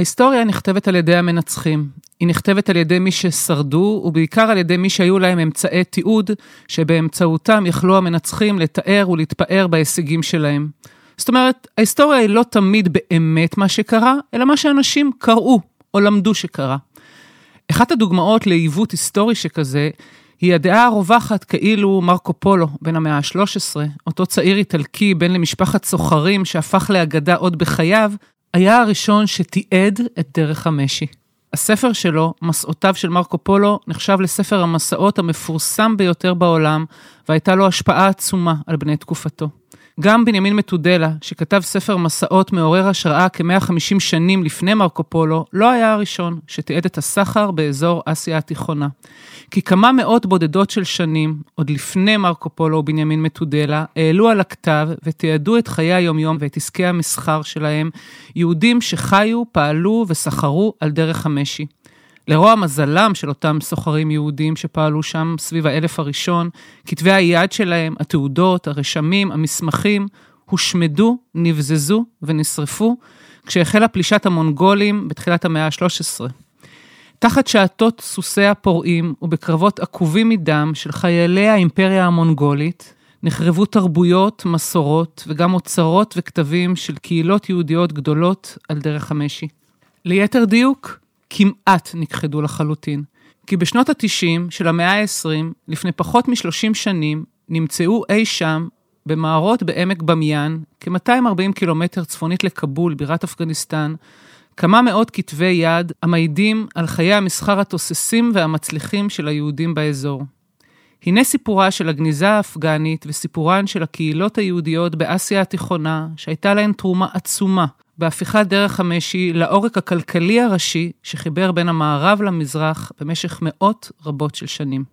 ההיסטוריה נכתבת על ידי המנצחים. היא נכתבת על ידי מי ששרדו, ובעיקר על ידי מי שהיו להם אמצעי תיעוד, שבאמצעותם יכלו המנצחים לתאר ולהתפאר בהישגים שלהם. זאת אומרת, ההיסטוריה היא לא תמיד באמת מה שקרה, אלא מה שאנשים קראו או למדו שקרה. אחת הדוגמאות לעיוות היסטורי שכזה, היא הדעה הרווחת כאילו מרקו פולו, בן המאה ה-13, אותו צעיר איטלקי בן למשפחת סוחרים שהפך לאגדה עוד בחייו, היה הראשון שתיעד את דרך המשי. הספר שלו, מסעותיו של מרקו פולו, נחשב לספר המסעות המפורסם ביותר בעולם, והייתה לו השפעה עצומה על בני תקופתו. גם בנימין מתודלה, שכתב ספר מסעות מעורר השראה כ-150 שנים לפני מרקו פולו, לא היה הראשון שתיעד את הסחר באזור אסיה התיכונה. כי כמה מאות בודדות של שנים, עוד לפני מרקו פולו ובנימין מתודלה, העלו על הכתב ותיעדו את חיי היומיום ואת עסקי המסחר שלהם, יהודים שחיו, פעלו וסחרו על דרך המשי. לרוע מזלם של אותם סוחרים יהודים שפעלו שם סביב האלף הראשון, כתבי היד שלהם, התעודות, הרשמים, המסמכים, הושמדו, נבזזו ונשרפו, כשהחלה פלישת המונגולים בתחילת המאה ה-13. תחת שעטות סוסי הפורעים ובקרבות עקובים מדם של חיילי האימפריה המונגולית, נחרבו תרבויות, מסורות וגם אוצרות וכתבים של קהילות יהודיות גדולות על דרך המשי. ליתר דיוק, כמעט נכחדו לחלוטין. כי בשנות ה-90 של המאה ה-20, לפני פחות מ-30 שנים, נמצאו אי שם, במערות בעמק במיין, כ-240 קילומטר צפונית לכבול, בירת אפגניסטן, כמה מאות כתבי יד המעידים על חיי המסחר התוססים והמצליחים של היהודים באזור. הנה סיפורה של הגניזה האפגנית וסיפורן של הקהילות היהודיות באסיה התיכונה, שהייתה להן תרומה עצומה בהפיכת דרך המשי לעורק הכלכלי הראשי שחיבר בין המערב למזרח במשך מאות רבות של שנים.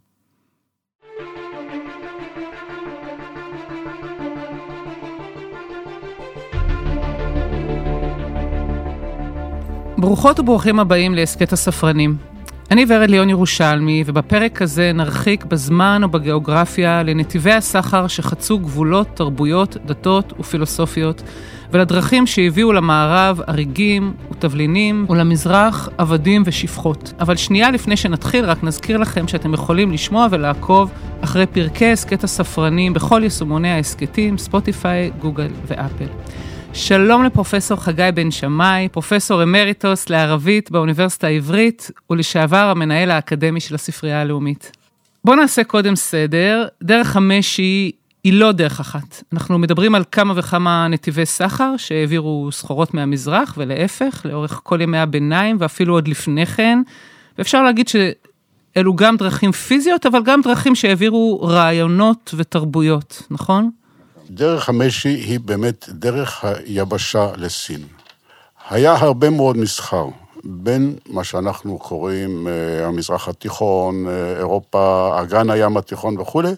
ברוכות וברוכים הבאים להסכת הספרנים. אני ורד ליאון ירושלמי, ובפרק הזה נרחיק בזמן או בגיאוגרפיה לנתיבי הסחר שחצו גבולות, תרבויות, דתות ופילוסופיות, ולדרכים שהביאו למערב אריגים ותבלינים, ולמזרח עבדים ושפחות. אבל שנייה לפני שנתחיל, רק נזכיר לכם שאתם יכולים לשמוע ולעקוב אחרי פרקי הסכת הספרנים בכל יישומוני ההסכתים, ספוטיפיי, גוגל ואפל. שלום לפרופסור חגי בן שמאי, פרופסור אמריטוס לערבית באוניברסיטה העברית ולשעבר המנהל האקדמי של הספרייה הלאומית. בואו נעשה קודם סדר. דרך המשי היא לא דרך אחת. אנחנו מדברים על כמה וכמה נתיבי סחר שהעבירו סחורות מהמזרח ולהפך, לאורך כל ימי הביניים ואפילו עוד לפני כן. ואפשר להגיד שאלו גם דרכים פיזיות, אבל גם דרכים שהעבירו רעיונות ותרבויות, נכון? דרך המשי היא באמת דרך היבשה לסין. היה הרבה מאוד מסחר בין מה שאנחנו קוראים אה, המזרח התיכון, אה, אירופה, אגן הים התיכון וכולי,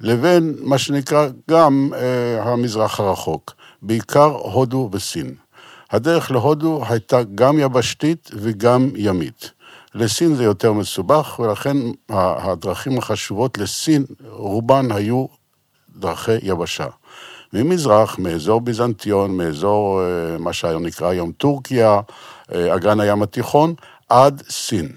לבין מה שנקרא גם אה, המזרח הרחוק, בעיקר הודו וסין. הדרך להודו הייתה גם יבשתית וגם ימית. לסין זה יותר מסובך, ולכן הדרכים החשובות לסין, רובן היו דרכי יבשה. ממזרח, מאזור ביזנטיון, מאזור מה שהיום נקרא היום טורקיה, אגן הים התיכון, עד סין.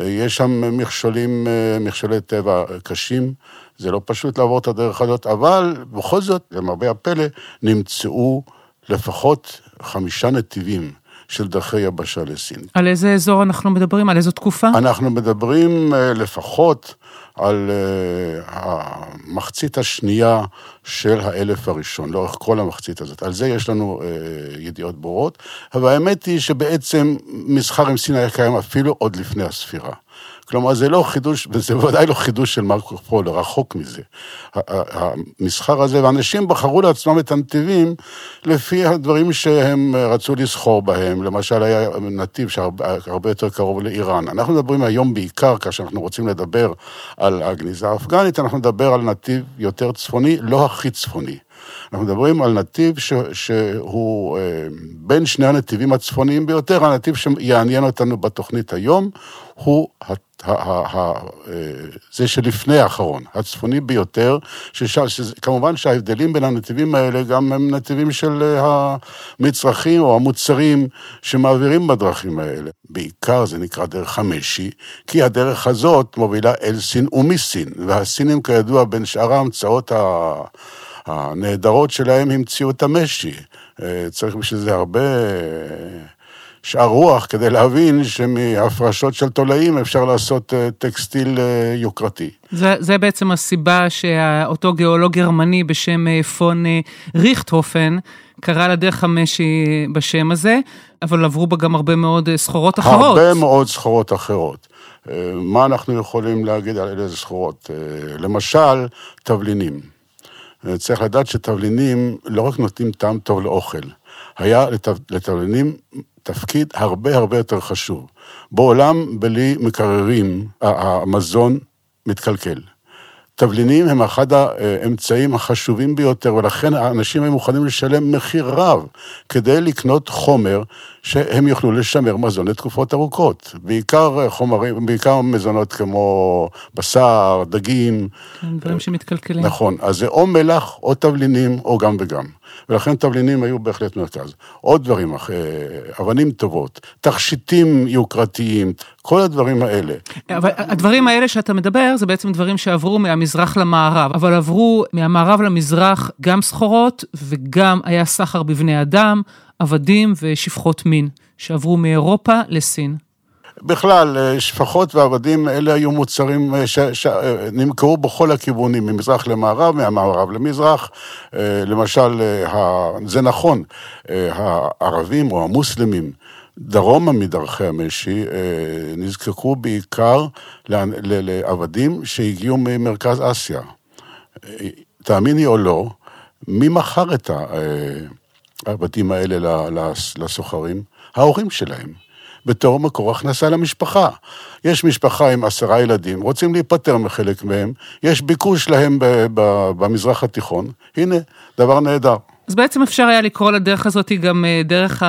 אה, יש שם מכשולים, מכשולי טבע קשים, זה לא פשוט לעבור את הדרך הזאת, אבל בכל זאת, למרבה הפלא, נמצאו לפחות חמישה נתיבים של דרכי יבשה לסין. על איזה אזור אנחנו מדברים? על איזו תקופה? אנחנו מדברים לפחות על uh, המחצית השנייה של האלף הראשון, לאורך כל המחצית הזאת. על זה יש לנו uh, ידיעות ברורות, אבל האמת היא שבעצם מסחר עם סין היה קיים אפילו עוד לפני הספירה. כלומר, זה לא חידוש, וזה ודאי לא חידוש של מרקו פולו, רחוק מזה. המסחר הזה, ואנשים בחרו לעצמם את הנתיבים לפי הדברים שהם רצו לסחור בהם. למשל, היה נתיב שהרבה יותר קרוב לאיראן. אנחנו מדברים היום בעיקר, כאשר אנחנו רוצים לדבר על הגניזה האפגנית, אנחנו נדבר על נתיב יותר צפוני, לא הכי צפוני. אנחנו מדברים על נתיב ש, שהוא אה, בין שני הנתיבים הצפוניים ביותר, הנתיב שיעניין אותנו בתוכנית היום, הוא ה, ה, ה, אה, זה שלפני האחרון, הצפוני ביותר, ששם, כמובן שההבדלים בין הנתיבים האלה גם הם נתיבים של אה, המצרכים או המוצרים שמעבירים בדרכים האלה. בעיקר זה נקרא דרך המשי, כי הדרך הזאת מובילה אל סין ומסין, והסינים כידוע בין שאר ההמצאות הנהדרות שלהם המציאו את המשי. אה, צריך בשביל זה הרבה... שאר רוח כדי להבין שמהפרשות של תולעים אפשר לעשות אה, טקסטיל אה, יוקרתי. זה, זה בעצם הסיבה שאותו גיאולוג גרמני בשם אה, פון ריכטהופן קרא לדרך המשי בשם הזה, אבל עברו בה גם הרבה מאוד סחורות אחרות. הרבה מאוד סחורות אחרות. מה אנחנו יכולים להגיד על איזה סחורות? למשל, תבלינים. צריך לדעת שתבלינים לא רק נותנים טעם טוב לאוכל, היה לתבלינים תפקיד הרבה הרבה יותר חשוב. בעולם בלי מקררים, המזון מתקלקל. תבלינים הם אחד האמצעים החשובים ביותר, ולכן האנשים היו מוכנים לשלם מחיר רב כדי לקנות חומר שהם יוכלו לשמר מזון לתקופות ארוכות. בעיקר חומרים, בעיקר מזונות כמו בשר, דגים. כן, דברים שמתקלקלים. נכון, אז זה או מלח או תבלינים או גם וגם. ולכן תבלינים היו בהחלט מרכז. עוד דברים, אבנים טובות, תכשיטים יוקרתיים, כל הדברים האלה. אבל הדברים האלה שאתה מדבר, זה בעצם דברים שעברו מהמזרח למערב, אבל עברו מהמערב למזרח גם סחורות וגם היה סחר בבני אדם, עבדים ושפחות מין, שעברו מאירופה לסין. בכלל, אה, שפחות ועבדים, אלה היו מוצרים אה, שנמכרו בכל הכיוונים, ממזרח למערב, מהמערב למזרח. אה, למשל, זה נכון, הערבים או המוסלמים, דרומה מדרכי המשי, נזקקו בעיקר לעבדים שהגיעו ממרכז אסיה. תאמיני או לא, מי מכר את העבדים האלה לסוחרים? ההורים שלהם. בתור מקור הכנסה למשפחה. יש משפחה עם עשרה ילדים, רוצים להיפטר מחלק מהם, יש ביקוש להם במזרח התיכון, הנה, דבר נהדר. אז בעצם אפשר היה לקרוא לדרך הזאת גם אה, דרך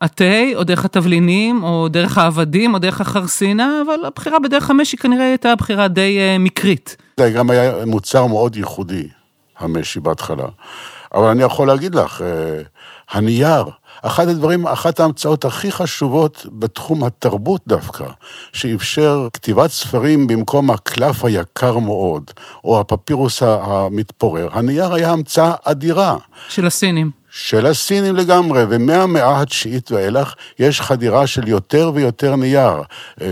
התה, או דרך התבלינים, או דרך העבדים, או דרך החרסינה, אבל הבחירה בדרך המשי כנראה הייתה בחירה די אה, מקרית. זה גם היה מוצר מאוד ייחודי, המשי בהתחלה. אבל אני יכול להגיד לך, אה, הנייר, אחד הדברים, אחת ההמצאות הכי חשובות בתחום התרבות דווקא, שאפשר כתיבת ספרים במקום הקלף היקר מאוד, או הפפירוס המתפורר, הנייר היה המצאה אדירה. של הסינים. של הסינים לגמרי, ומהמאה התשיעית ואילך יש חדירה של יותר ויותר נייר. אה,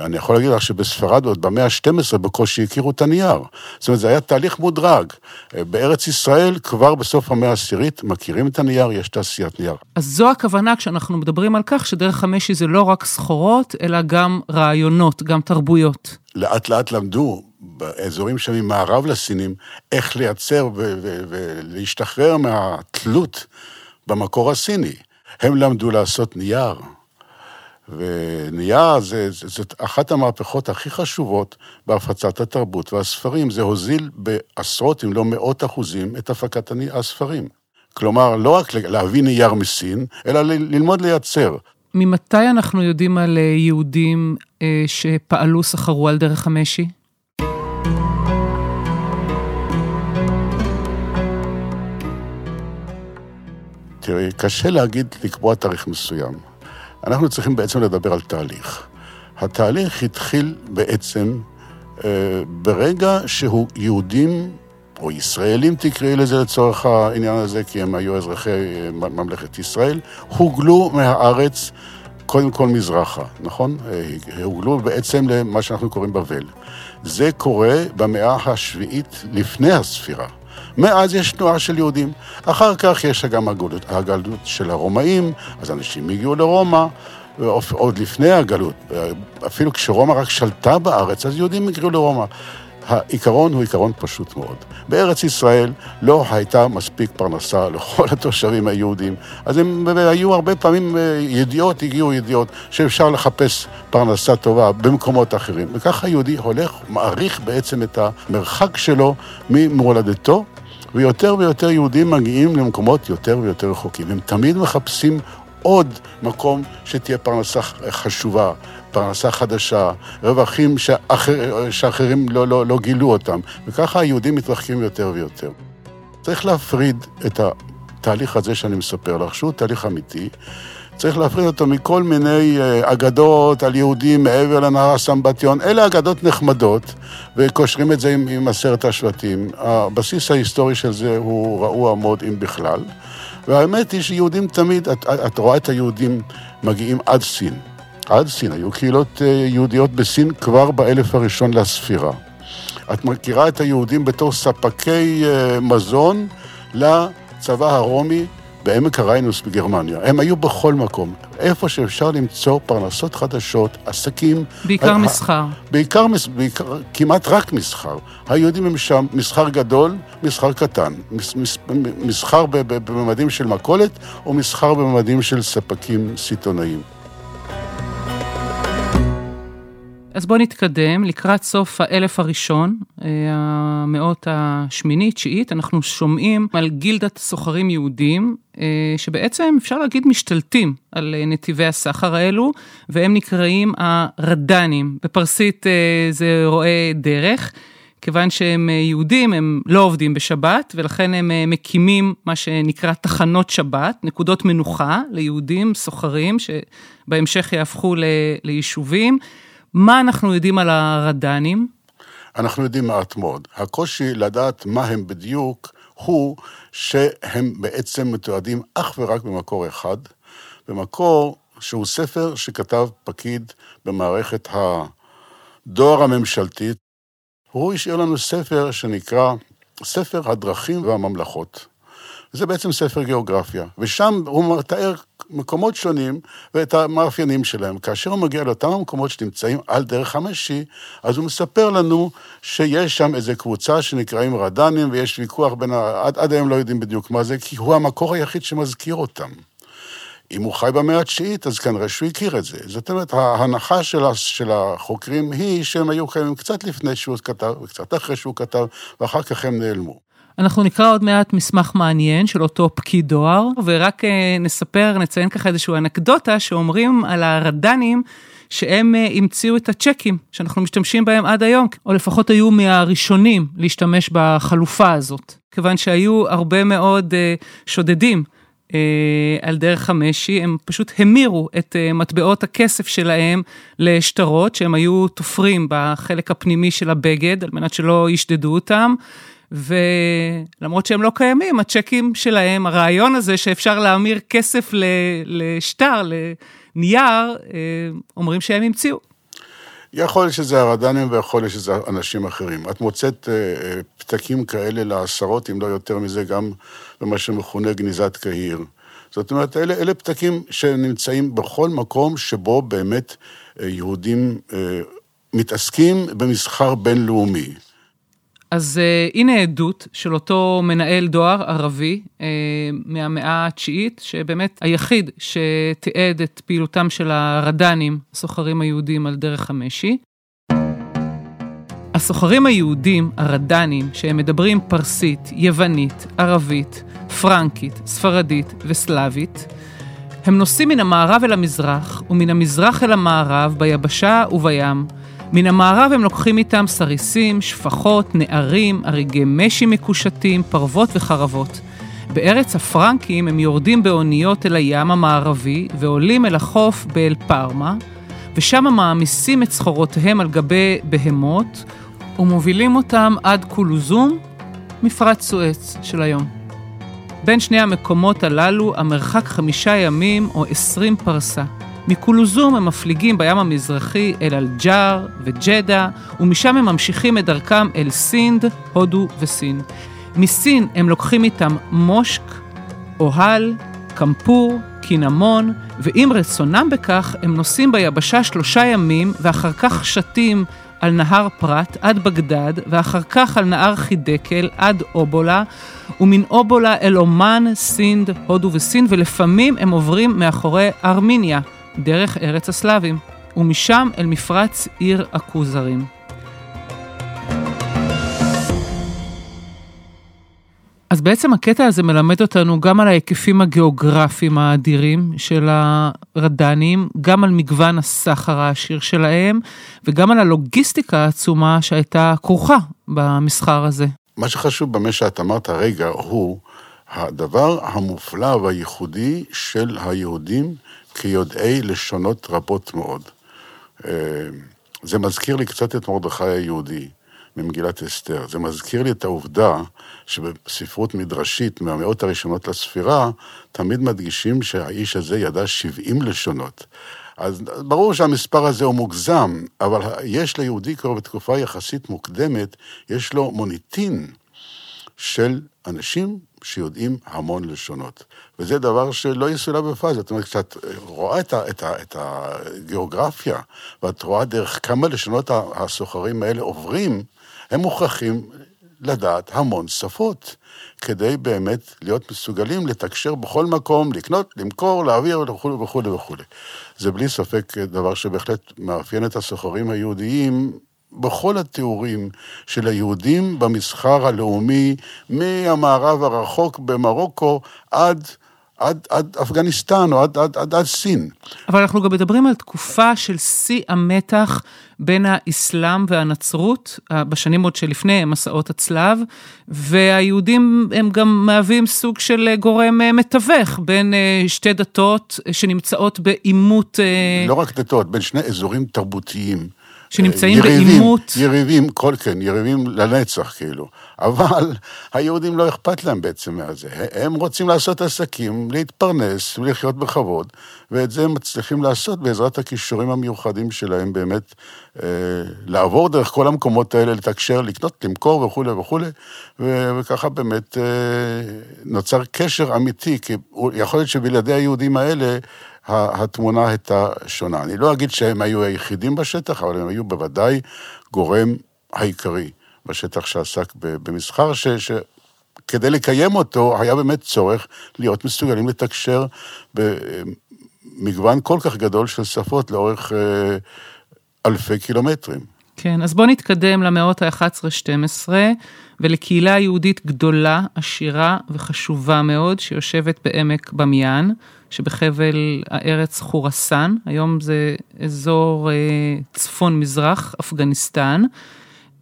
אני יכול להגיד לך שבספרד עוד במאה ה-12 בקושי הכירו את הנייר. זאת אומרת, זה היה תהליך מודרג. אה, בארץ ישראל, כבר בסוף המאה העשירית, מכירים את הנייר, יש תעשיית נייר. אז זו הכוונה כשאנחנו מדברים על כך שדרך המשי זה לא רק סחורות, אלא גם רעיונות, גם תרבויות. לאט לאט למדו באזורים שממערב לסינים, איך לייצר ולהשתחרר מהתלות במקור הסיני. הם למדו לעשות נייר, ונייר זה, זה, זאת אחת המהפכות הכי חשובות בהפצת התרבות והספרים. זה הוזיל בעשרות אם לא מאות אחוזים את הפקת הספרים. כלומר, לא רק להביא נייר מסין, אלא ללמוד לייצר. ממתי אנחנו יודעים על אה, יהודים אה, שפעלו, סחרו על דרך המשי? תראי, קשה להגיד, לקבוע תאריך מסוים. אנחנו צריכים בעצם לדבר על תהליך. התהליך התחיל בעצם אה, ברגע שהוא יהודים, או ישראלים תקראי לזה לצורך העניין הזה, כי הם היו אזרחי אה, ממלכת ישראל, הוגלו מהארץ קודם כל מזרחה, נכון? אה, הוגלו בעצם למה שאנחנו קוראים בבל. זה קורה במאה השביעית לפני הספירה. מאז יש תנועה של יהודים. אחר כך יש גם הגלות, הגלות של הרומאים, אז אנשים הגיעו לרומא, עוד לפני הגלות, אפילו כשרומא רק שלטה בארץ, אז יהודים הגיעו לרומא. העיקרון הוא עיקרון פשוט מאוד. בארץ ישראל לא הייתה מספיק פרנסה לכל התושבים היהודים, אז הם היו הרבה פעמים אה, ידיעות, הגיעו ידיעות שאפשר לחפש פרנסה טובה במקומות אחרים. וככה היהודי הולך, מעריך בעצם את המרחק שלו ממולדתו ויותר ויותר יהודים מגיעים למקומות יותר ויותר רחוקים. הם תמיד מחפשים עוד מקום שתהיה פרנסה חשובה, פרנסה חדשה, רווחים שאחר, שאחרים לא, לא, לא גילו אותם, וככה היהודים מתרחקים יותר ויותר. צריך להפריד את התהליך הזה שאני מספר לך, שהוא תהליך אמיתי. צריך להפריד אותו מכל מיני אה, אגדות על יהודים מעבר לנהר הסמבטיון. אלה אגדות נחמדות, וקושרים את זה עם, עם עשרת השבטים. הבסיס ההיסטורי של זה הוא רעוע מאוד, אם בכלל. והאמת היא שיהודים תמיד, את, את רואה את היהודים מגיעים עד סין. עד סין, היו קהילות אה, יהודיות בסין כבר באלף הראשון לספירה. את מכירה את היהודים בתור ספקי אה, מזון לצבא הרומי בעמק הריינוס בגרמניה. הם היו בכל מקום, איפה שאפשר למצוא פרנסות חדשות, עסקים. בעיקר מסחר. בעיקר, בעיקר, כמעט רק מסחר. היהודים הם שם מסחר גדול, מסחר קטן. מס, מס, מסחר בממדים של מכולת, או מסחר בממדים של ספקים סיטונאיים. אז בואו נתקדם. לקראת סוף האלף הראשון, אה, המאות השמינית, תשיעית, אנחנו שומעים על גילדת סוחרים יהודים, אה, שבעצם אפשר להגיד משתלטים על אה, נתיבי הסחר האלו, והם נקראים הרדנים. בפרסית זה רואה דרך. כיוון שהם יהודים, הם לא עובדים בשבת, ולכן הם מקימים מה שנקרא תחנות שבת, נקודות מנוחה ליהודים, סוחרים, שבהמשך יהפכו ליישובים. מה אנחנו יודעים על הרדנים? אנחנו יודעים מעט מאוד. הקושי לדעת מה הם בדיוק הוא שהם בעצם מתועדים אך ורק במקור אחד, במקור שהוא ספר שכתב פקיד במערכת הדואר הממשלתית. הוא השאיר לנו ספר שנקרא ספר הדרכים והממלכות. זה בעצם ספר גיאוגרפיה, ושם הוא מתאר מקומות שונים ואת המאפיינים שלהם. כאשר הוא מגיע לאותם המקומות שנמצאים על דרך המשי, אז הוא מספר לנו שיש שם איזו קבוצה שנקראים רדנים, ויש ויכוח בין ה... עד, עד היום לא יודעים בדיוק מה זה, כי הוא המקור היחיד שמזכיר אותם. אם הוא חי במאה התשיעית, אז כנראה שהוא הכיר את זה. זאת אומרת, ההנחה של, של החוקרים היא שהם היו קיימים קצת לפני שהוא כתב, וקצת אחרי שהוא כתב, ואחר כך הם נעלמו. אנחנו נקרא עוד מעט מסמך מעניין של אותו פקיד דואר, ורק אה, נספר, נציין ככה איזושהי אנקדוטה שאומרים על הרדנים, שהם אה, המציאו את הצ'קים שאנחנו משתמשים בהם עד היום, או לפחות היו מהראשונים להשתמש בחלופה הזאת, כיוון שהיו הרבה מאוד אה, שודדים. על דרך המשי, הם פשוט המירו את מטבעות הכסף שלהם לשטרות, שהם היו תופרים בחלק הפנימי של הבגד, על מנת שלא ישדדו אותם. ולמרות שהם לא קיימים, הצ'קים שלהם, הרעיון הזה שאפשר להמיר כסף לשטר, לנייר, אה, אומרים שהם המציאו. יכול להיות שזה הרדנים ויכול להיות שזה אנשים אחרים. את מוצאת אה, אה, פתקים כאלה לעשרות, אם לא יותר מזה, גם במה שמכונה גניזת קהיר. זאת אומרת, אלה, אלה פתקים שנמצאים בכל מקום שבו באמת יהודים מתעסקים במסחר בינלאומי. אז uh, הנה עדות של אותו מנהל דואר ערבי uh, מהמאה התשיעית, שבאמת היחיד שתיעד את פעילותם של הרדנים, הסוחרים היהודים על דרך המשי. הסוחרים היהודים, הרדנים, שהם מדברים פרסית, יוונית, ערבית, פרנקית, ספרדית וסלאבית, הם נוסעים מן המערב אל המזרח, ומן המזרח אל המערב, ביבשה ובים, מן המערב הם לוקחים איתם סריסים, שפחות, נערים, אריגי משי מקושטים, פרוות וחרבות. בארץ הפרנקים הם יורדים באוניות אל הים המערבי ועולים אל החוף באל פרמה, ושם מעמיסים את סחורותיהם על גבי בהמות ומובילים אותם עד קולוזום, מפרץ סואץ של היום. בין שני המקומות הללו המרחק חמישה ימים או עשרים פרסה. מקולזום הם מפליגים בים המזרחי אל אלג'אר וג'דה, ומשם הם ממשיכים את דרכם אל סינד, הודו וסין. מסין הם לוקחים איתם מושק, אהל, קמפור, קינמון, ואם רצונם בכך, הם נוסעים ביבשה שלושה ימים, ואחר כך שתים על נהר פרת עד בגדד, ואחר כך על נהר חידקל עד אובולה, ומן אובולה אל אומן, סינד, הודו וסין, ולפעמים הם עוברים מאחורי ארמיניה, דרך ארץ הסלאבים, ומשם אל מפרץ עיר הכוזרים. אז בעצם הקטע הזה מלמד אותנו גם על ההיקפים הגיאוגרפיים האדירים של הרדנים, גם על מגוון הסחר העשיר שלהם, וגם על הלוגיסטיקה העצומה שהייתה כרוכה במסחר הזה. מה שחשוב במה שאת אמרת הרגע הוא הדבר המופלא והייחודי של היהודים כיודעי לשונות רבות מאוד. אה, זה מזכיר לי קצת את מרדכי היהודי ממגילת אסתר. זה מזכיר לי את העובדה שבספרות מדרשית מהמאות הראשונות לספירה, תמיד מדגישים שהאיש הזה ידע 70 לשונות. אז ברור שהמספר הזה הוא מוגזם, אבל יש ליהודי כבר בתקופה יחסית מוקדמת, יש לו מוניטין של אנשים שיודעים המון לשונות. וזה דבר שלא יסולא בפאזה. זאת אומרת, כשאת רואה את, ה, את, ה, את הגיאוגרפיה, ואת רואה דרך כמה לשונות הסוחרים האלה עוברים, הם מוכרחים לדעת המון שפות, כדי באמת להיות מסוגלים לתקשר בכל מקום, לקנות, למכור, להעביר וכולי וכולי וכולי. זה בלי ספק דבר שבהחלט מאפיין את הסוחרים היהודיים בכל התיאורים של היהודים במסחר הלאומי, מהמערב הרחוק במרוקו עד עד, עד אפגניסטן או עד, עד, עד, עד סין. אבל אנחנו גם מדברים על תקופה של שיא המתח בין האסלאם והנצרות, בשנים עוד שלפני מסעות הצלב, והיהודים הם גם מהווים סוג של גורם אה, מתווך בין אה, שתי דתות שנמצאות בעימות... אה, לא רק דתות, בין שני אזורים תרבותיים. שנמצאים יריבים, בעימות. יריבים, כל כן, יריבים לנצח כאילו. אבל היהודים לא אכפת להם בעצם מהזה. הם רוצים לעשות עסקים, להתפרנס ולחיות בכבוד, ואת זה הם מצליחים לעשות בעזרת הכישורים המיוחדים שלהם באמת, אה, לעבור דרך כל המקומות האלה, לתקשר, לקנות, למכור וכולי וכולי, וככה באמת אה, נוצר קשר אמיתי, כי יכול להיות שבלעדי היהודים האלה, התמונה הייתה שונה. אני לא אגיד שהם היו היחידים בשטח, אבל הם היו בוודאי גורם העיקרי בשטח שעסק במסחר, ש... ש... כדי לקיים אותו, היה באמת צורך להיות מסוגלים לתקשר במגוון כל כך גדול של שפות לאורך אה, אלפי קילומטרים. כן, אז בואו נתקדם למאות ה-11-12 ולקהילה יהודית גדולה, עשירה וחשובה מאוד, שיושבת בעמק במיין. שבחבל הארץ חורסן, היום זה אזור אה, צפון-מזרח, אפגניסטן.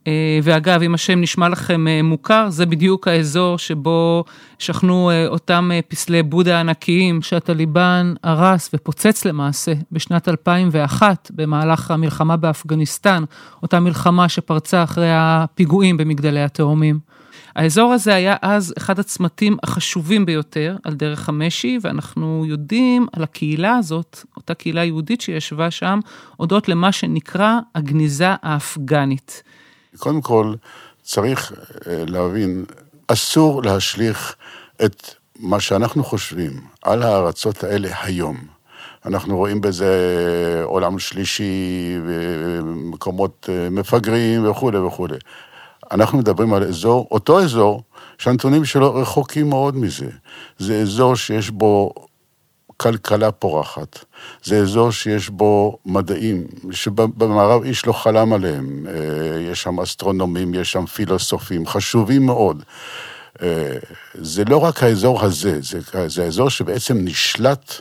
אה, ואגב, אם השם נשמע לכם אה, מוכר, זה בדיוק האזור שבו שכנו אותם פסלי בודה הענקיים שהטליבן הרס ופוצץ למעשה בשנת 2001 במהלך המלחמה באפגניסטן, אותה מלחמה שפרצה אחרי הפיגועים במגדלי התאומים. האזור הזה היה אז אחד הצמתים החשובים ביותר על דרך המשי, ואנחנו יודעים על הקהילה הזאת, אותה קהילה יהודית שישבה שם, הודות למה שנקרא הגניזה האפגנית. קודם כל, צריך אה, להבין, אסור להשליך את מה שאנחנו חושבים על הארצות האלה היום. אנחנו רואים בזה עולם שלישי, ומקומות אה, מפגרים וכולי וכולי. אנחנו מדברים על אזור, אותו אזור, שהנתונים שלו רחוקים מאוד מזה. זה אזור שיש בו כלכלה פורחת. זה אזור שיש בו מדעים, שבמערב איש לא חלם עליהם. אה, יש שם אסטרונומים, יש שם פילוסופים, חשובים מאוד. אה, זה לא רק האזור הזה, זה, זה האזור שבעצם נשלט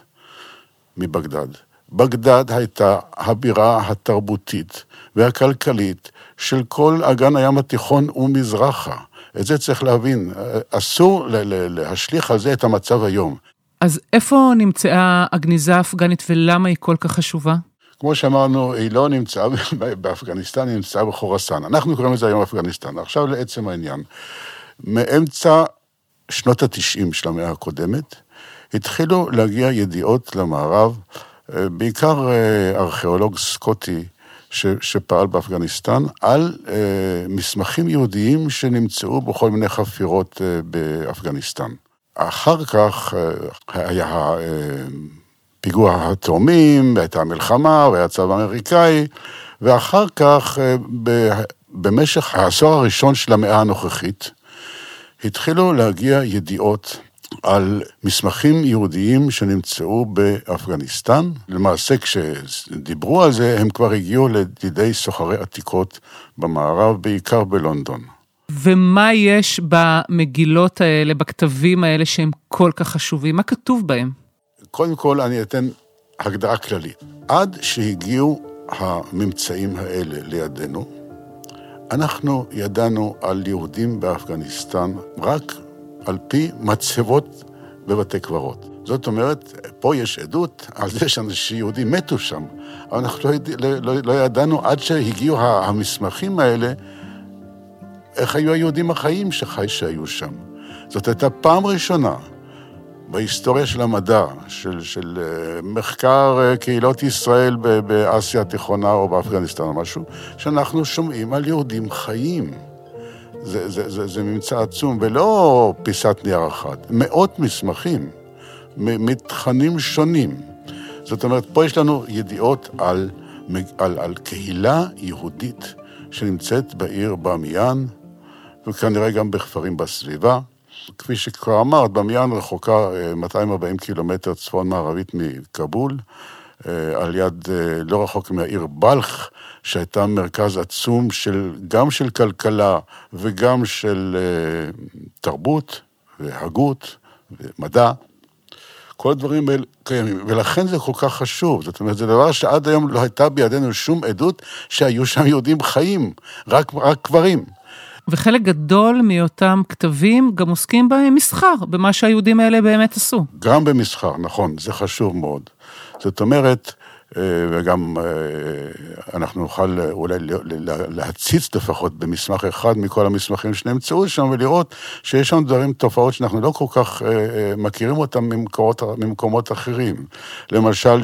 מבגדד. בגדד הייתה הבירה התרבותית והכלכלית של כל אגן הים התיכון ומזרחה. את זה צריך להבין, אסור להשליך על זה את המצב היום. אז איפה נמצאה הגניזה האפגנית ולמה היא כל כך חשובה? כמו שאמרנו, היא לא נמצאה באפגניסטן, היא נמצאה בחורסן. אנחנו קוראים לזה היום אפגניסטן. עכשיו לעצם העניין. מאמצע שנות התשעים של המאה הקודמת, התחילו להגיע ידיעות למערב, אה, בעיקר אה, ארכיאולוג סקוטי ש, שפעל באפגניסטן, על אה, מסמכים יהודיים שנמצאו בכל מיני חפירות באפגניסטן. אחר כך אה, היה אה, פיגוע התאומים, והייתה מלחמה, והיה צו אמריקאי, ואחר כך, אה, במשך העשור הראשון של המאה הנוכחית, התחילו להגיע ידיעות על מסמכים יהודיים שנמצאו באפגניסטן. למעשה, כשדיברו על זה, הם כבר הגיעו לידי סוחרי עתיקות במערב, בעיקר בלונדון. ומה יש במגילות האלה, בכתבים האלה, שהם כל כך חשובים? מה כתוב בהם? קודם כל, אני אתן הגדרה כללית. עד שהגיעו הממצאים האלה לידינו, אנחנו ידענו על יהודים באפגניסטן רק על פי מצבות בבתי קברות. זאת אומרת, פה יש עדות על זה שיהודים מתו שם, אבל אנחנו לא, לא, לא, לא ידענו עד שהגיעו המסמכים האלה, איך היו היהודים החיים שחי שהיו שם. זאת הייתה פעם ראשונה בהיסטוריה של המדע, של, של אה, מחקר אה, קהילות ישראל באסיה התיכונה או באפגניסטן או משהו, שאנחנו שומעים על יהודים חיים. זה, זה, זה, זה ממצא עצום, ולא פיסת נייר אחת, מאות מסמכים מתכנים שונים. זאת אומרת, פה יש לנו ידיעות על, על, על קהילה יהודית שנמצאת בעיר במיאן, וכנראה גם בכפרים בסביבה. כפי שכבר אמרת, במיאן רחוקה 240 אה, קילומטר צפון-מערבית מכבול, אה, על יד, אה, לא רחוק מהעיר בלח, שהייתה מרכז עצום של, גם של כלכלה וגם של תרבות והגות ומדע. כל הדברים האלה קיימים, ולכן זה כל כך חשוב. זאת אומרת, זה דבר שעד היום לא הייתה בידינו שום עדות שהיו שם יהודים חיים, רק, רק קברים. וחלק גדול מאותם כתבים גם עוסקים במסחר, במה שהיהודים האלה באמת עשו. גם במסחר, נכון, זה חשוב מאוד. זאת אומרת, אה, וגם אה, אנחנו נוכל אולי להציץ לפחות במסמך אחד מכל המסמכים שנמצאו שם ולראות שיש שם דברים, תופעות שאנחנו לא כל כך אה, מכירים אותם ממקומות, ממקומות אחרים. למשל,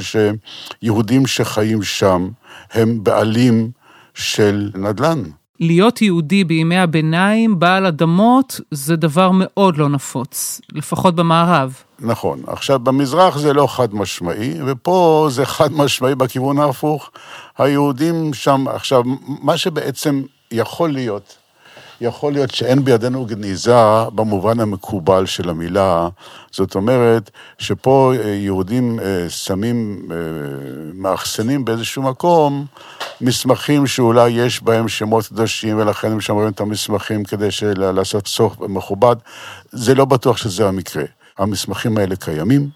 שיהודים שחיים שם הם בעלים של נדל"ן. להיות יהודי בימי הביניים, בעל אדמות, זה דבר מאוד לא נפוץ, לפחות במערב. נכון. עכשיו, במזרח זה לא חד משמעי, ופה זה חד משמעי בכיוון ההפוך. היהודים שם, עכשיו, מה שבעצם יכול להיות, יכול להיות שאין בידינו גניזה במובן המקובל של המילה. זאת אומרת, שפה אה, יהודים אה, שמים, אה, מאחסנים באיזשהו מקום מסמכים שאולי יש בהם שמות קדושים, ולכן הם שומרים את המסמכים כדי לעשות סוף מכובד. זה לא בטוח שזה המקרה. המסמכים האלה קיימים,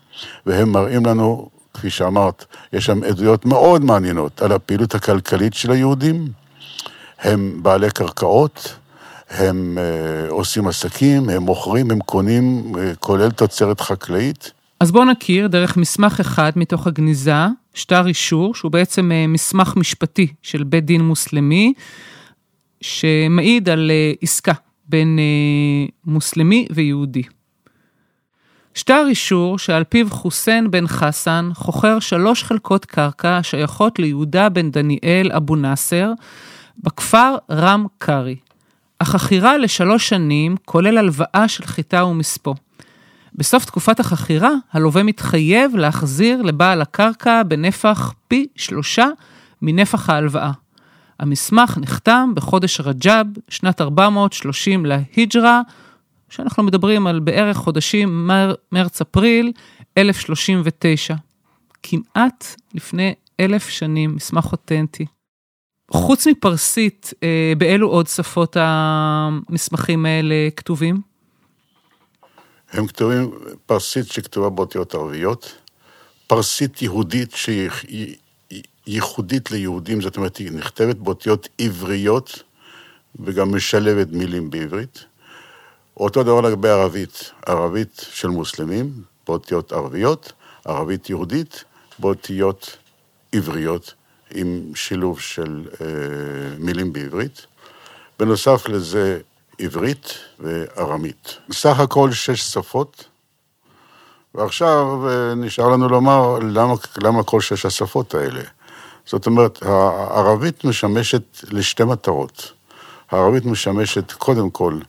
והם מראים לנו, כפי שאמרת, יש שם עדויות מאוד מעניינות על הפעילות הכלכלית של היהודים. הם בעלי קרקעות, הם uh, עושים עסקים, הם מוכרים, הם קונים, uh, כולל תוצרת חקלאית. אז בואו נכיר דרך מסמך אחד מתוך הגניזה, שטר אישור, שהוא בעצם uh, מסמך משפטי של בית דין מוסלמי, שמעיד על עסקה בין מוסלמי ויהודי. שטר אישור שעל פיו חוסיין בן חסן חוכר שלוש חלקות קרקע השייכות ליהודה בן דניאל אבו נאסר בכפר רם קארי. החכירה לשלוש שנים כולל הלוואה של חיטה ומספוא. בסוף תקופת החכירה, הלווה מתחייב להחזיר לבעל הקרקע בנפח פי שלושה מנפח ההלוואה. המסמך נחתם בחודש רג'אב, שנת 430 להיג'רה, שאנחנו מדברים על בערך חודשים מר, מרץ-אפריל 1039. כמעט לפני אלף שנים, מסמך אותנטי. חוץ מפרסית, אה, באילו עוד שפות המסמכים האלה כתובים? הם כתובים פרסית שכתובה באותיות ערביות, פרסית יהודית שהיא ייחודית ליהודים, זאת אומרת, היא נכתבת באותיות עבריות וגם משלבת מילים בעברית. אותו דבר לגבי ערבית, ערבית של מוסלמים, באותיות ערביות, ערבית יהודית, באותיות עבריות. עם שילוב של אה, מילים בעברית. בנוסף לזה, עברית וארמית. סך הכל שש שפות, ועכשיו אה, נשאר לנו לומר למה, למה כל שש השפות האלה. זאת אומרת, הערבית משמשת לשתי מטרות. הערבית משמשת קודם כל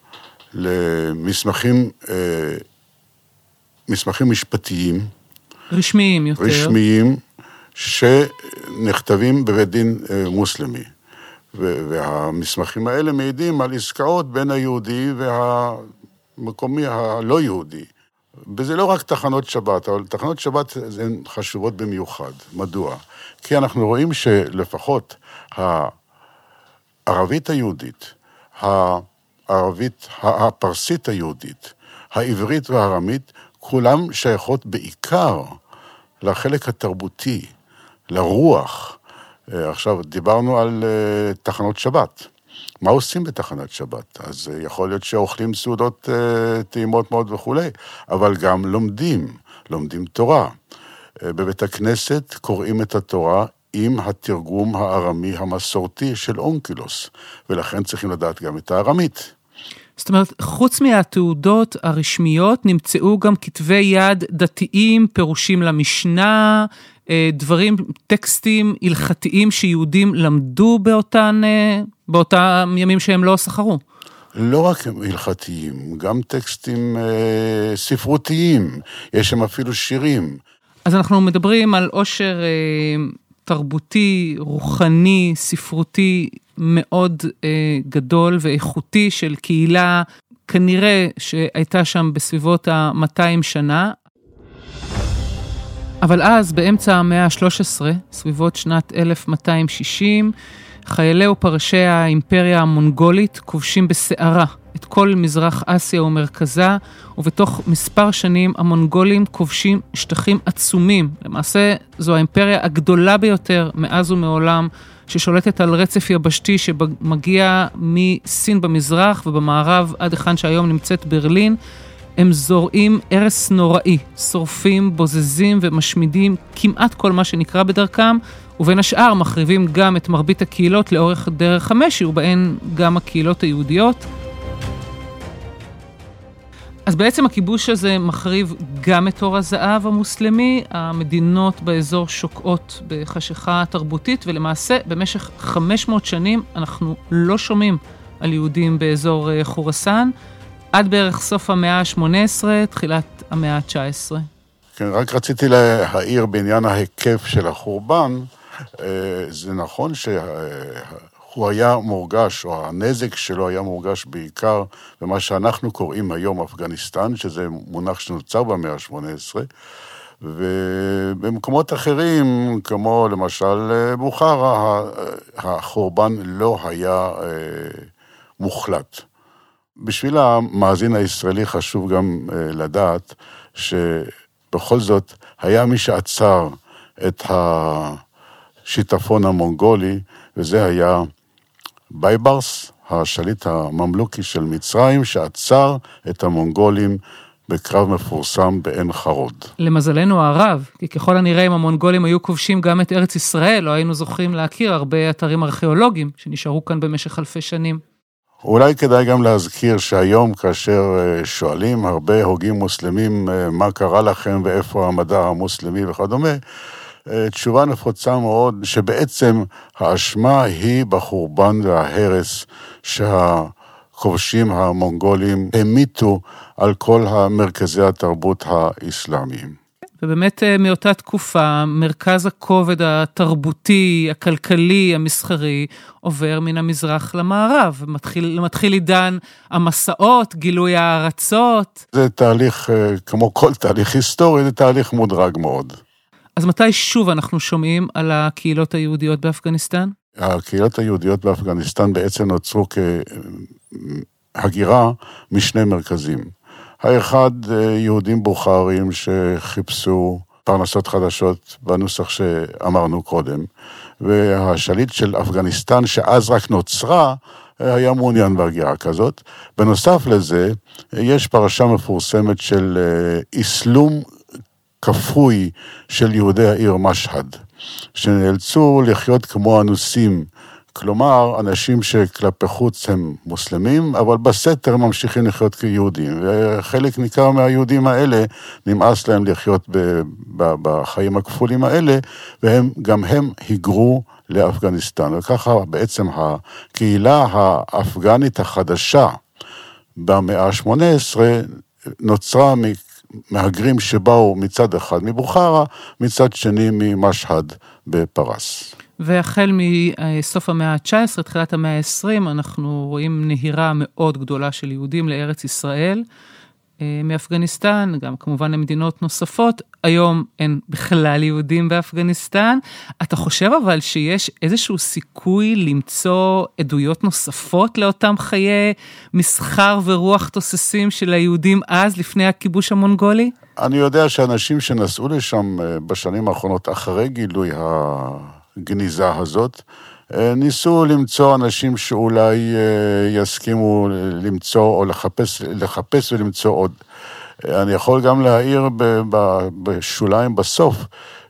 למסמכים אה, מסמכים משפטיים. רשמיים יותר. רשמיים, שנכתבים בבית דין אה, מוסלמי. והמסמכים האלה מעידים על עסקאות בין היהודי והמקומי הלא יהודי. וזה לא רק תחנות שבת, אבל תחנות שבת הן חשובות במיוחד. מדוע? כי אנחנו רואים שלפחות הערבית היהודית, הערבית, הפרסית היהודית, העברית והארמית, כולם שייכות בעיקר לחלק התרבותי, לרוח. אה, עכשיו, דיברנו על אה, תחנות שבת. מה עושים בתחנת שבת? אז אה, יכול להיות שאוכלים סעודות טעימות מאוד וכולי, אבל גם לומדים, לומדים תורה. בבית הכנסת קוראים את התורה עם התרגום הארמי המסורתי של אונקילוס, ולכן צריכים לדעת גם את הארמית. זאת אומרת, חוץ מהתעודות הרשמיות, נמצאו גם כתבי יד דתיים, פירושים למשנה, דברים, טקסטים הלכתיים שיהודים למדו באותן, אה, באותם ימים שהם לא סחרו. לא רק הלכתיים, גם טקסטים אה, ספרותיים, יש שם אפילו שירים. אז אנחנו מדברים על עושר אה, תרבותי, רוחני, ספרותי מאוד אה, גדול ואיכותי של קהילה, כנראה שהייתה שם בסביבות ה-200 שנה. אבל אז, באמצע המאה ה-13, סביבות שנת 1260, חיילי ופרשי האימפריה המונגולית כובשים בסערה את כל מזרח אסיה ומרכזה, ובתוך מספר שנים המונגולים כובשים שטחים עצומים. למעשה, זו האימפריה הגדולה ביותר מאז ומעולם, ששולטת על רצף יבשתי שמגיע מסין במזרח ובמערב עד היכן שהיום נמצאת ברלין. הם זורעים הרס נוראי, שורפים, בוזזים ומשמידים כמעט כל מה שנקרא בדרכם, ובין השאר מחריבים גם את מרבית הקהילות לאורך דרך המשי, ובהן גם הקהילות היהודיות. אז בעצם הכיבוש הזה מחריב גם את תור הזהב המוסלמי, המדינות באזור שוקעות בחשיכה תרבותית, ולמעשה במשך 500 שנים אנחנו לא שומעים על יהודים באזור אה, חורסן, עד בערך סוף המאה ה-18, תחילת המאה ה-19. כן, רק רציתי להעיר בעניין ההיקף של החורבן, אה, זה נכון שה... הוא היה מורגש, או הנזק שלו היה מורגש בעיקר במה שאנחנו קוראים היום אפגניסטן, שזה מונח שנוצר במאה ה-18, ובמקומות אחרים, כמו למשל בוכרה, החורבן לא היה אה, מוחלט. בשביל המאזין הישראלי חשוב גם אה, לדעת שבכל זאת היה מי שעצר את השיטפון המונגולי, וזה היה בייברס, השליט הממלוכי של מצרים, שעצר את המונגולים בקרב מפורסם בעין חרוד. למזלנו הרב, כי ככל הנראה אם המונגולים היו כובשים גם את ארץ ישראל, לא היינו זוכים להכיר הרבה אתרים ארכיאולוגיים שנשארו כאן במשך אלפי שנים. אולי כדאי גם להזכיר שהיום כאשר אה, שואלים הרבה הוגים מוסלמים אה, מה קרה לכם ואיפה המדע המוסלמי וכדומה, אה, תשובה נפוצה מאוד, שבעצם האשמה היא בחורבן וההרס שהכובשים המונגולים המיתו על כל מרכזי התרבות האסלאמיים. ובאמת אה, מאותה תקופה, מרכז הכובד התרבותי, הכלכלי, המסחרי, עובר מן המזרח למערב. מתחיל, מתחיל עידן המסעות, גילוי הארצות. זה תהליך, אה, כמו כל תהליך היסטורי, זה תהליך מודרג מאוד. אז מתי שוב אנחנו שומעים על הקהילות היהודיות באפגניסטן? הקהילות היהודיות באפגניסטן בעצם נוצרו כהגירה משני מרכזים. האחד, יהודים בוכרים שחיפשו פרנסות חדשות בנוסח שאמרנו קודם, והשליט של אפגניסטן, שאז רק נוצרה, היה מעוניין בהגירה כזאת. בנוסף לזה, יש פרשה מפורסמת של אסלום כפוי של יהודי העיר משהד, שנאלצו לחיות כמו אנוסים, כלומר, אנשים שכלפי חוץ הם מוסלמים, אבל בסתר ממשיכים לחיות כיהודים. וחלק ניכר מהיהודים האלה, נמאס להם לחיות בחיים הכפולים האלה, והם, גם הם היגרו לאפגניסטן. וככה בעצם הקהילה האפגנית החדשה במאה ה-18 נוצרה מהגרים שבאו מצד אחד מבוכרה, מצד שני ממשהד בפרס. והחל מסוף המאה ה-19, תחילת המאה ה-20, אנחנו רואים נהירה מאוד גדולה של יהודים לארץ ישראל. אה, מאפגניסטן, גם כמובן למדינות נוספות. היום אין בכלל יהודים באפגניסטן. אתה חושב אבל שיש איזשהו סיכוי למצוא עדויות נוספות לאותם חיי מסחר ורוח תוססים של היהודים אז, לפני הכיבוש המונגולי? אני יודע שאנשים שנסעו לשם אה, בשנים האחרונות, אחרי גילוי הגניזה הזאת, אה, ניסו למצוא אנשים שאולי אה, יסכימו למצוא או לחפש, לחפש ולמצוא עוד. אני יכול גם להעיר בשוליים בסוף,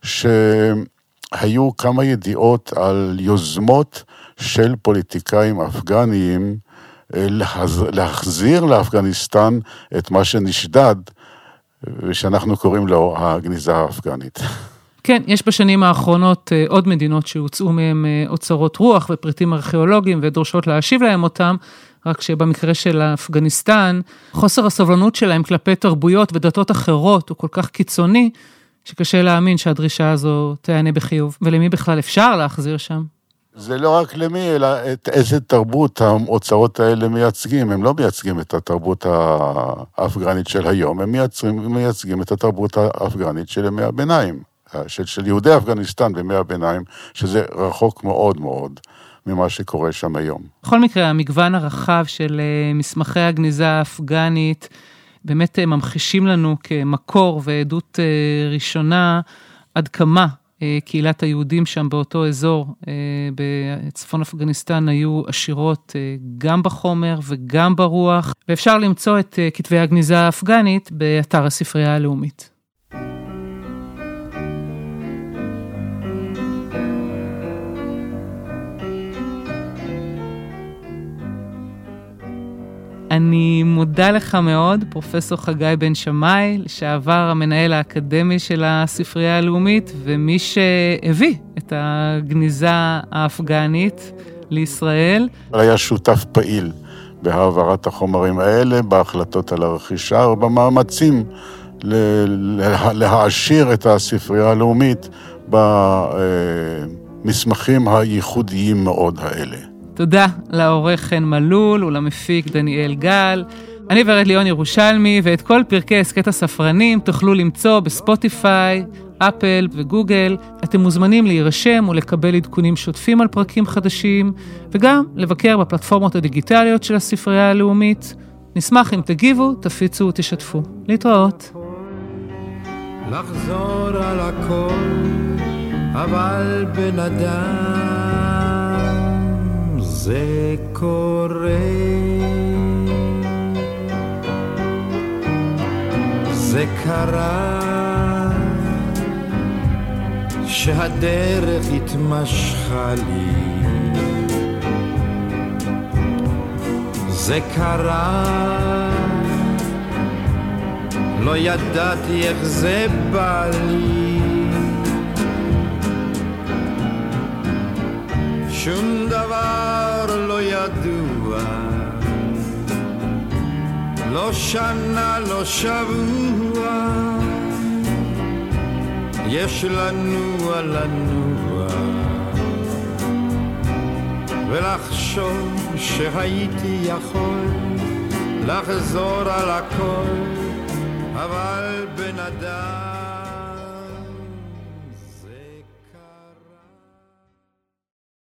שהיו כמה ידיעות על יוזמות של פוליטיקאים אפגניים להחזיר לאפגניסטן את מה שנשדד ושאנחנו קוראים לו הגניזה האפגנית. כן, יש בשנים האחרונות אה, עוד מדינות שהוצאו מהן אה, אוצרות רוח ופריטים ארכיאולוגיים ודורשות להשיב להם אותם, רק שבמקרה של אפגניסטן, חוסר הסובלנות שלהם כלפי תרבויות ודתות אחרות הוא כל כך קיצוני, שקשה להאמין שהדרישה הזו תיענה בחיוב. ולמי בכלל אפשר להחזיר שם? זה לא רק למי, אלא את איזה תרבות האוצרות האלה מייצגים. הם לא מייצגים את התרבות האפגנית של היום, הם מייצגים, מייצגים את התרבות האפגנית של ימי הביניים, של, של יהודי אפגניסטן בימי הביניים, שזה רחוק מאוד מאוד. ממה שקורה שם היום. בכל מקרה, המגוון הרחב של אה, מסמכי הגניזה האפגנית באמת אה, ממחישים לנו כמקור ועדות אה, ראשונה עד כמה קהילת היהודים שם באותו אזור, בצפון אפגניסטן, היו עשירות גם בחומר וגם ברוח, ואפשר למצוא את כתבי הגניזה האפגנית באתר הספרייה הלאומית. אני מודה לך מאוד, פרופסור חגי בן שמאי, לשעבר המנהל האקדמי של הספרייה הלאומית, ומי שהביא את הגניזה האפגנית לישראל. היה שותף פעיל בהעברת החומרים האלה, בהחלטות על הרכישה ובמאמצים להעשיר את הספרייה הלאומית במסמכים הייחודיים מאוד האלה. תודה לעורך חן מלול ולמפיק דניאל גל. אני ורד ליאון ירושלמי, ואת כל פרקי הסכת הספרנים תוכלו למצוא בספוטיפיי, אפל וגוגל. אתם מוזמנים להירשם ולקבל עדכונים שוטפים על פרקים חדשים, וגם לבקר בפלטפורמות הדיגיטליות של הספרייה הלאומית. נשמח אם תגיבו, תפיצו ותשתפו. להתראות. לחזור על הכל, אבל בן אדם זה קורה. זה קרה שהדרך התמשכה לי. זה קרה, לא ידעתי איך זה בא לי. שום דבר לא שנה, לא שבוע, יש לנוע לנוע, ולחשוב שהייתי יכול לחזור על הכל, אבל בן אדם